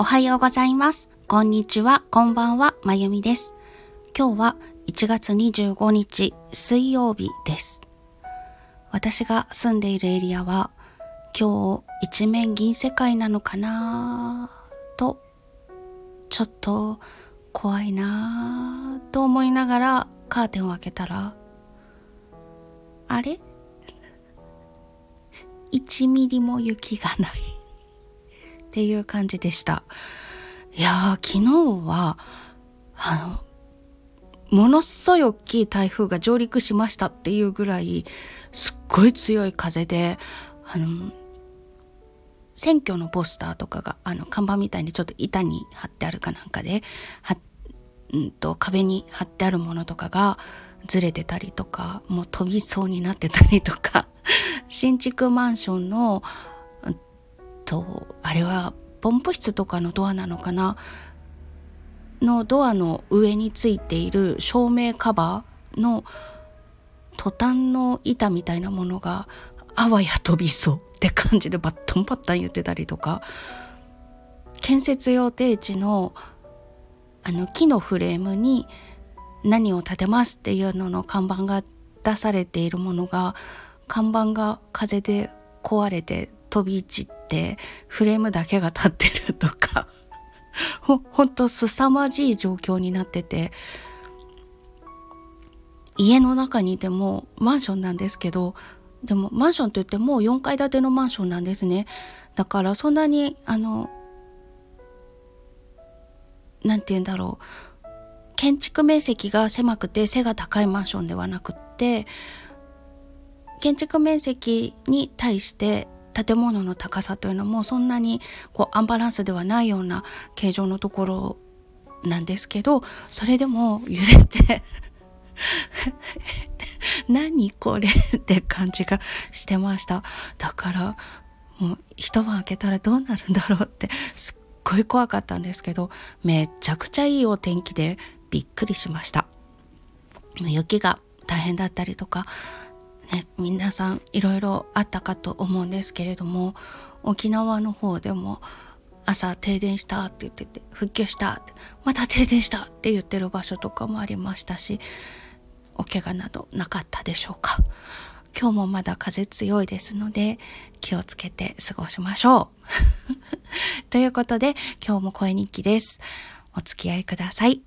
おはようございます。こんにちは、こんばんは、まゆみです。今日は1月25日水曜日です。私が住んでいるエリアは今日一面銀世界なのかなとちょっと怖いなと思いながらカーテンを開けたらあれ？1ミリも雪がないっていう感じでした。いやー、昨日は、あの、ものすごい大きい台風が上陸しましたっていうぐらい、すっごい強い風で、あの、選挙のポスターとかが、あの、看板みたいにちょっと板に貼ってあるかなんかで、うんと、壁に貼ってあるものとかがずれてたりとか、もう飛びそうになってたりとか、新築マンションの、とあれはポンプ室とかのドアなのかなのドアの上についている照明カバーのトタンの板みたいなものがあわや飛びそうって感じでバッタンバッタン言ってたりとか建設用定地のあの木のフレームに何を建てますっていうのの看板が出されているものが看板が風で壊れて飛び散ってフレームだけが立ってるとか。ほほんと凄まじい状況になってて。家の中にいてもマンションなんですけどでもマンションといっても4階建てのマンションなんですね。だからそんなにあの何て言うんだろう。建築面積が狭くて背が高いマンションではなくって建築面積に対して建物の高さというのもそんなにこうアンバランスではないような形状のところなんですけどそれでも揺れて 何これって感じがしてました。だからもう一晩明けたらどうなるんだろうってすっごい怖かったんですけどめちゃくちゃいいお天気でびっくりしました。雪が大変だったりとかね、皆さんいろいろあったかと思うんですけれども沖縄の方でも朝停電したって言ってて復旧したまた停電したって言ってる場所とかもありましたしお怪我などなかったでしょうか。今日もまだ風強いですので気をつけて過ごしましょう。ということで今日も声日記です。お付き合いください。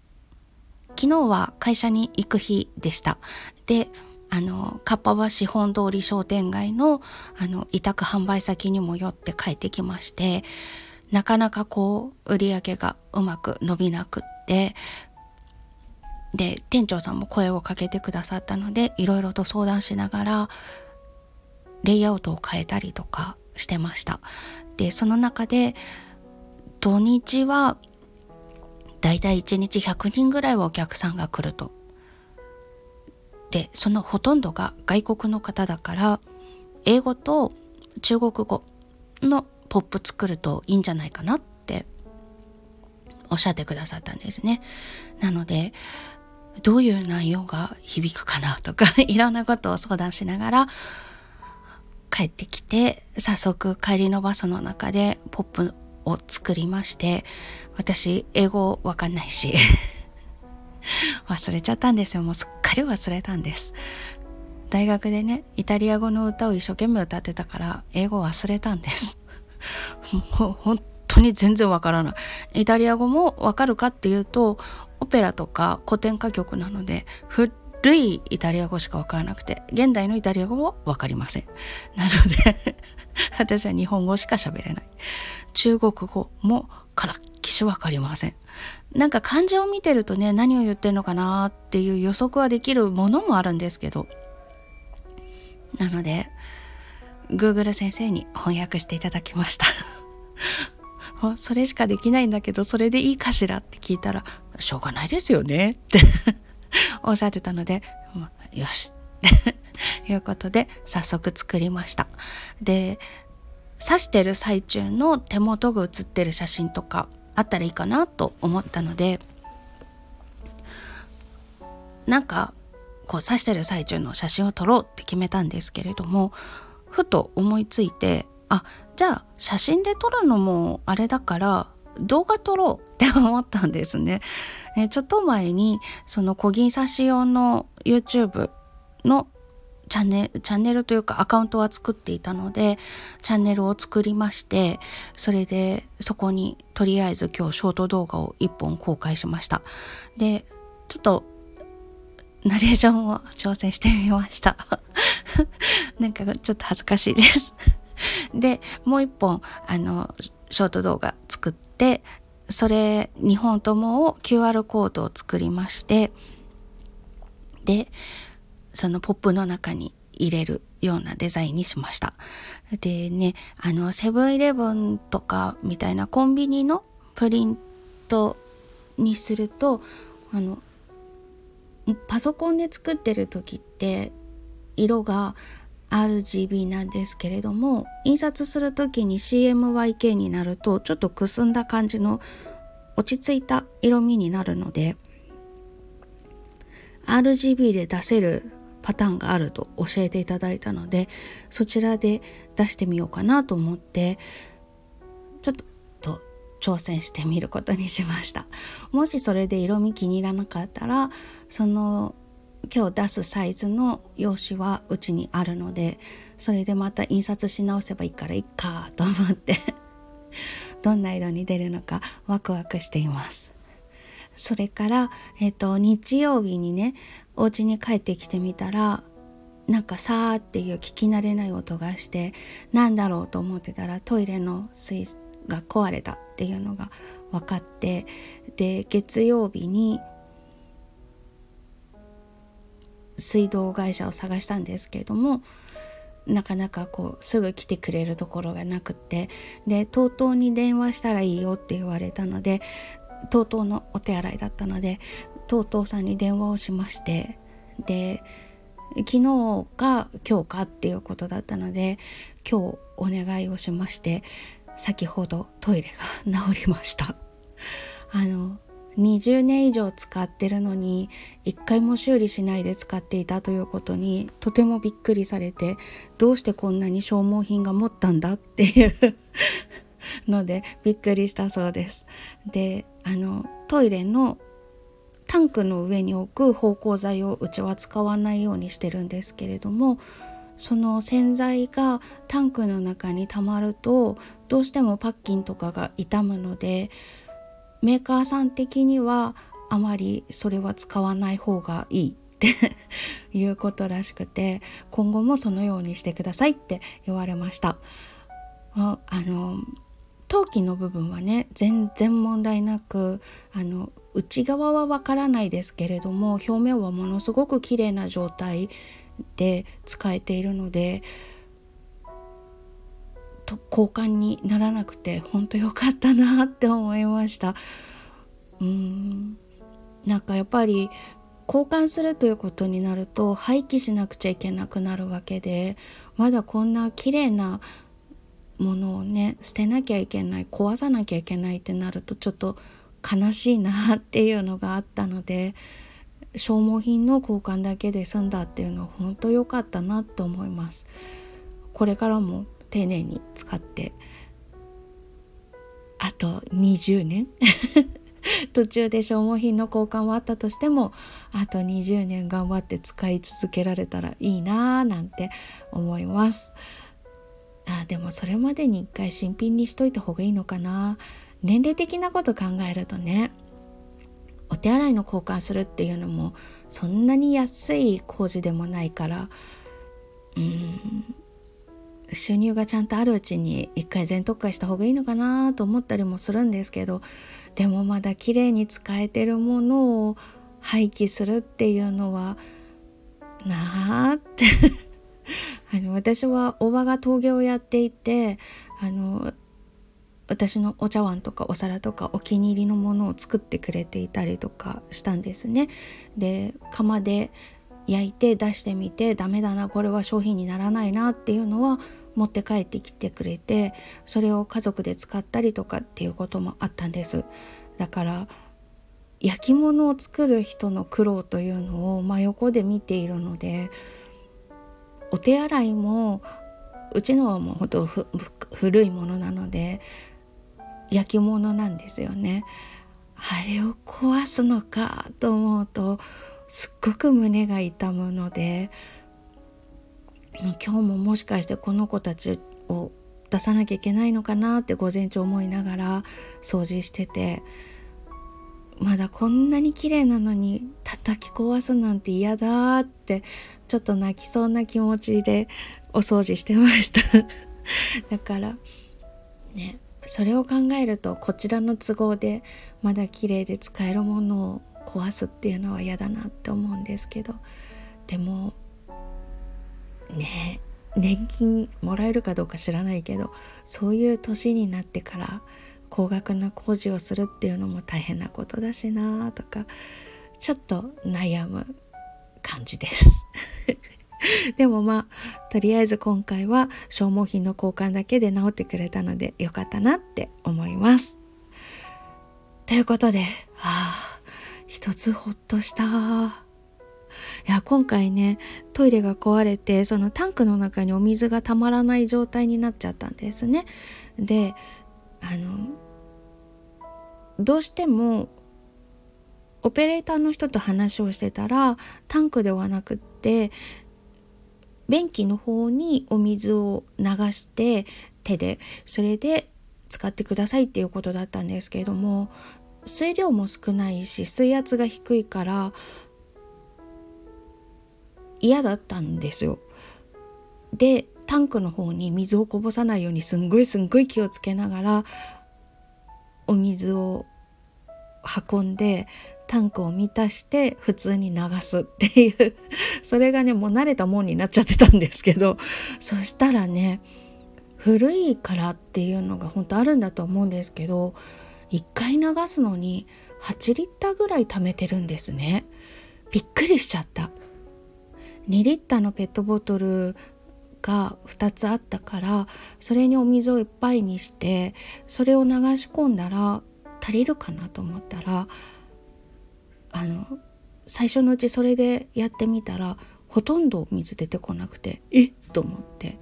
昨日は会社に行く日でした。であの、かっぱ橋本通り商店街の、あの、委託販売先にも寄って帰ってきまして、なかなかこう、売り上げがうまく伸びなくって、で、店長さんも声をかけてくださったので、いろいろと相談しながら、レイアウトを変えたりとかしてました。で、その中で、土日は、だいたい1日100人ぐらいはお客さんが来るとでそのほとんどが外国の方だから英語と中国語のポップ作るといいんじゃないかなっておっしゃってくださったんですね。なのでどういう内容が響くかなとか いろんなことを相談しながら帰ってきて早速帰りのバスの中でポップを作りまして私英語わかんないし 忘れちゃったんですよ。もうすっかり忘れたんです。大学でねイタリア語の歌を一生懸命歌ってたから英語忘れたんです。もう本当に全然わからない。イタリア語もわかるかっていうとオペラとか古典歌曲なので古いイタリア語しかわからなくて現代のイタリア語もわかりません。なので 私は日本語しか喋れない。中国語もからっきしわかりません。なんか漢字を見てるとね何を言ってるのかなっていう予測はできるものもあるんですけど。なので Google 先生に翻訳していただきました。もうそれしかできないんだけどそれでいいかしらって聞いたらしょうがないですよね。って おっしゃってたのでよし。と いうことで早速作りました。で刺してる最中の手元が写ってる写真とかあったらいいかなと思ったのでなんかこう刺してる最中の写真を撮ろうって決めたんですけれどもふと思いついてあじゃあ写真で撮るのもあれだから動画撮ろうって思ったんですね。えちょっと前にその小銀差し用の YouTube のチャンネルチャンネルというかアカウントは作っていたのでチャンネルを作りましてそれでそこにとりあえず今日ショート動画を1本公開しました。でちょっとナレーションを挑戦してみました。なんかちょっと恥ずかしいです。でもう一本あのショート動画作ってそれ2本ともを QR コードを作りましてでそのポップの中に入れるようなデザインにしました。でね、あの、セブンイレブンとかみたいなコンビニのプリントにすると、あの、パソコンで作ってる時って色が RGB なんですけれども印刷する時に CMYK になるとちょっとくすんだ感じの落ち着いた色味になるので RGB で出せるパターンがあると教えていただいたのでそちらで出してみようかなと思ってちょっと挑戦してみることにしました。もしそれで色味気に入らなかったらその今日出すサイズの用紙はうちにあるのでそれでまた印刷し直せばいいからいいかと思ってどんな色に出るのかワクワクしています。それから、えっ、と、日曜日にね、お家に帰ってきてみたら、なんかさーっていう聞き慣れない音がして、なんだろうと思ってたらトイレの水が壊れたっていうのが分かって、で、月曜日に水道会社を探したんですけれども、なかなかこうすぐ来てくれるところがなくってで TOTO に電話したらいいよって言われたので TOTO のお手洗いだったので TOTO さんに電話をしましてで昨日か今日かっていうことだったので今日お願いをしまして先ほどトイレが治りました。あの20年以上使ってるのに一回も修理しないで使っていたということにとてもびっくりされてどうしてこんなに消耗品が持ったんだっていうのでびっくりしたそうです。であのトイレのタンクの上に置く芳香剤をうちは使わないようにしてるんですけれどもその洗剤がタンクの中に溜まるとどうしてもパッキンとかが傷むのでメーカーさん的にはあまりそれは使わない方がいいっていうことらしくて今後もそのようにしてくださいって言われました。ああの陶器の部分はね全然問題なくあの内側はわからないですけれども表面はものすごく綺麗な状態で使えているのでと交換にならなくて本当良かったなって思いました。うん。なんかやっぱり交換するということになると廃棄しなくちゃいけなくなるわけでまだこんな綺麗なものをね捨てなきゃいけない壊さなきゃいけないってなるとちょっと悲しいなっていうのがあったので消耗品の交換だけで済んだっていうのは本当良かったなって思います。これからも丁寧に使ってあと20年 途中で消耗品の交換はあったとしてもあと20年頑張って使い続けられたらいいなーなんて思います。あでもそれまでに一回新品にしといた方がいいのかな。年齢的なこと考えるとねお手洗いの交換するっていうのもそんなに安い工事でもないからうん収入がちゃんとあるうちに一回全特化した方がいいのかなと思ったりもするんですけどでもまだ綺麗に使えてるものを廃棄するっていうのはなあってあの私はおばが陶芸をやっていてあの私のお茶碗とかお皿とかお気に入りのものを作ってくれていたりとかしたんですね。で窯で焼いて出してみてダメだなこれは商品にならないなっていうのは持って帰ってきてくれてそれを家族で使ったりとかっていうこともあったんです。だから焼き物を作る人の苦労というのを真横で見ているのでお手洗いもうちのはもうほんと古いものなので焼き物なんですよね。あれを壊すのかと思うとすっごく胸が痛むので今日ももしかしてこの子たちを出さなきゃいけないのかなって午前中思いながら掃除しててまだこんなに綺麗なのに叩き壊すなんて嫌だってちょっと泣きそうな気持ちでお掃除してました。だからねそれを考えるとこちらの都合でまだ綺麗で使えるものを壊すっていうのは嫌だなって思うんですけど。でもね年金もらえるかどうか知らないけどそういう年になってから高額な工事をするっていうのも大変なことだしなとかちょっと悩む感じです でもまあとりあえず今回は消耗品の交換だけで治ってくれたのでよかったなって思います。ということで、はあ、一つほっとした。いや今回ねトイレが壊れてそのタンクの中にお水がたまらない状態になっちゃったんですね。であのどうしてもオペレーターの人と話をしてたらタンクではなくって便器の方にお水を流して手でそれで使ってくださいっていうことだったんですけれども水量も少ないし水圧が低いから嫌だったんですよ。でタンクの方に水をこぼさないようにすんごいすんごい気をつけながらお水を運んでタンクを満たして普通に流すっていう それがねもう慣れたもんになっちゃってたんですけどそしたらね古いからっていうのが本当あるんだと思うんですけど1回流すのに8リッターぐらい貯めてるんですね。びっくりしちゃった。2リッターのペットボトルが2つあったからそれにお水をいっぱいにしてそれを流し込んだら足りるかなと思ったらあの最初のうちそれでやってみたらほとんど水出てこなくてえっと思って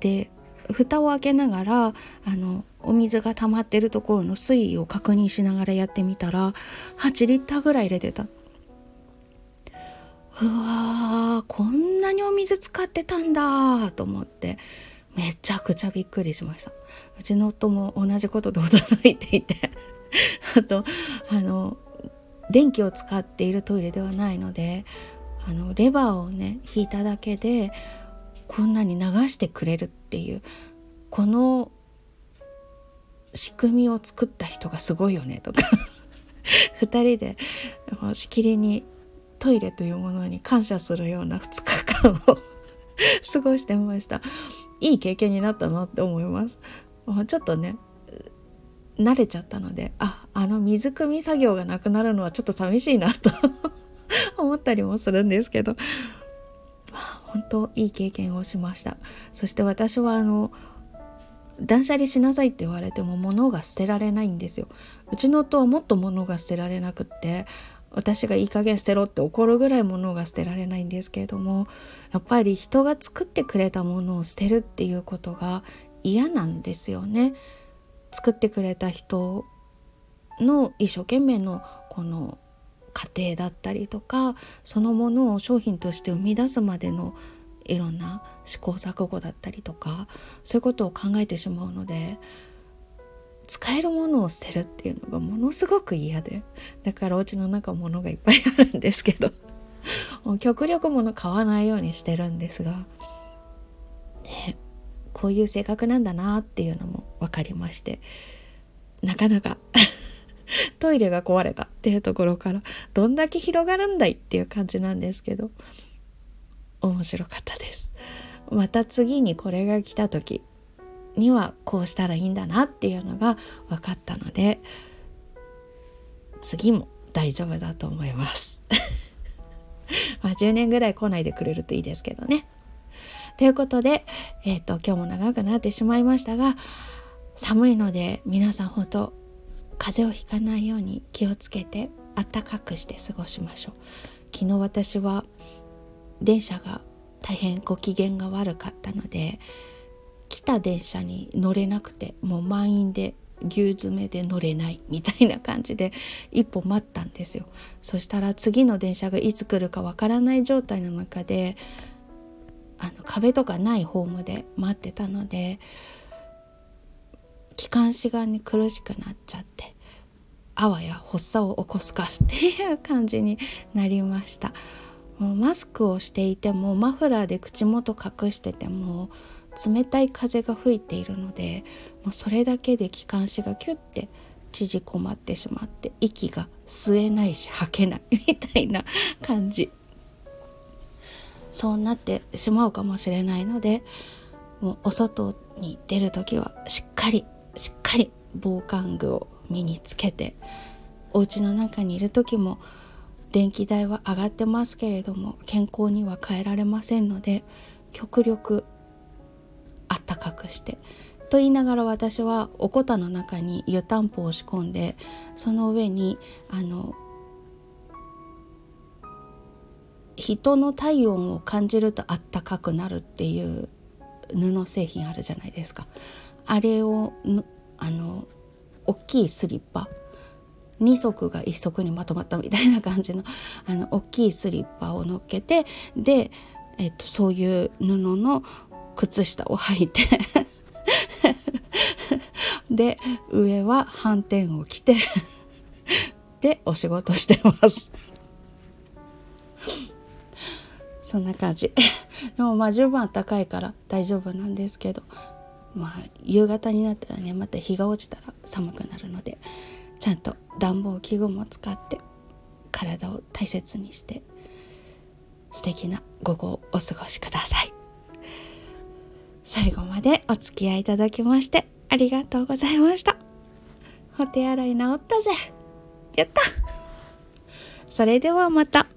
で蓋を開けながらあのお水が溜まってるところの水位を確認しながらやってみたら8リッターぐらい入れてた。うわーこんなにお水使ってたんだと思って。めちゃくちゃびっくりしました。うちの夫も同じことで驚いていて。あとあの電気を使っているトイレではないのであのレバーをね引いただけでこんなに流してくれるっていうこの仕組みを作った人がすごいよねとか。2人でしきりにトイレというものに感謝するような2日間を 過ごしてました。いい経験になったなって思います。ちょっとね慣れちゃったのでああの水汲み作業がなくなるのはちょっと寂しいなと 思ったりもするんですけど。本当いい経験をしました。そして私はあの断捨離しなさいって言われても物が捨てられないんですよ。うちの夫はもっと物が捨てられなくって私がいい加減捨てろって怒るぐらい物が捨てられないんですけれどもやっぱり人が作ってくれたものを捨てるっていうことが嫌なんですよね。作ってくれた人の一生懸命のこの過程だったりとかそのものを商品として生み出すまでのいろんな試行錯誤だったりとかそういうことを考えてしまうので使えるものを捨てるっていうのがものすごく嫌で。だからお家の中物がいっぱいあるんですけど。極力物買わないようにしてるんですが。ねこういう性格なんだなっていうのも分かりまして。なかなか トイレが壊れたっていうところからどんだけ広がるんだいっていう感じなんですけど。面白かったです。また次にこれが来た時にはこうしたらいいんだなっていうのが分かったので次も大丈夫だと思います。まあ10年ぐらい来ないでくれるといいですけどね。ということで、えーと、今日も長くなってしまいましたが寒いので皆さん本当風邪をひかないように気をつけて暖かくして過ごしましょう。昨日私は電車が大変ご機嫌が悪かったので来た電車に乗れなくてもう満員で牛詰めで乗れないみたいな感じで一歩待ったんですよ。そしたら次の電車がいつ来るかわからない状態の中であの壁とかないホームで待ってたので気管支がね苦しくなっちゃってあわや発作を起こすかっていう感じになりました。もうマスクをしていてもマフラーで口元隠してても冷たい風が吹いているのでもうそれだけで気管支がキュッて縮こまってしまって息が吸えないし吐けないみたいな 感じ。そうなってしまうかもしれないのでもうお外に出る時はしっかりしっかり防寒具を身につけてお家の中にいる時も電気代は上がってますけれども健康には変えられませんので極力あったかくして。と言いながら私はおこたの中に湯たんぽを仕込んでその上にあの人の体温を感じるとあったかくなるっていう布製品あるじゃないですか。あれをあの大きいスリッパ2足が1足にまとまったみたいな感じのあの大きいスリッパを乗っけてで、えっと、そういう布の靴下を履いて。で上は斑点を着て。でお仕事してます。そんな感じ。でもまあ十分暖かいから大丈夫なんですけど。まあ夕方になったらねまた日が落ちたら寒くなるのでちゃんと暖房器具も使って体を大切にして素敵な午後をお過ごしください。最後までお付き合いいただきましてありがとうございました。お手洗い治ったぜ。やった。それではまた。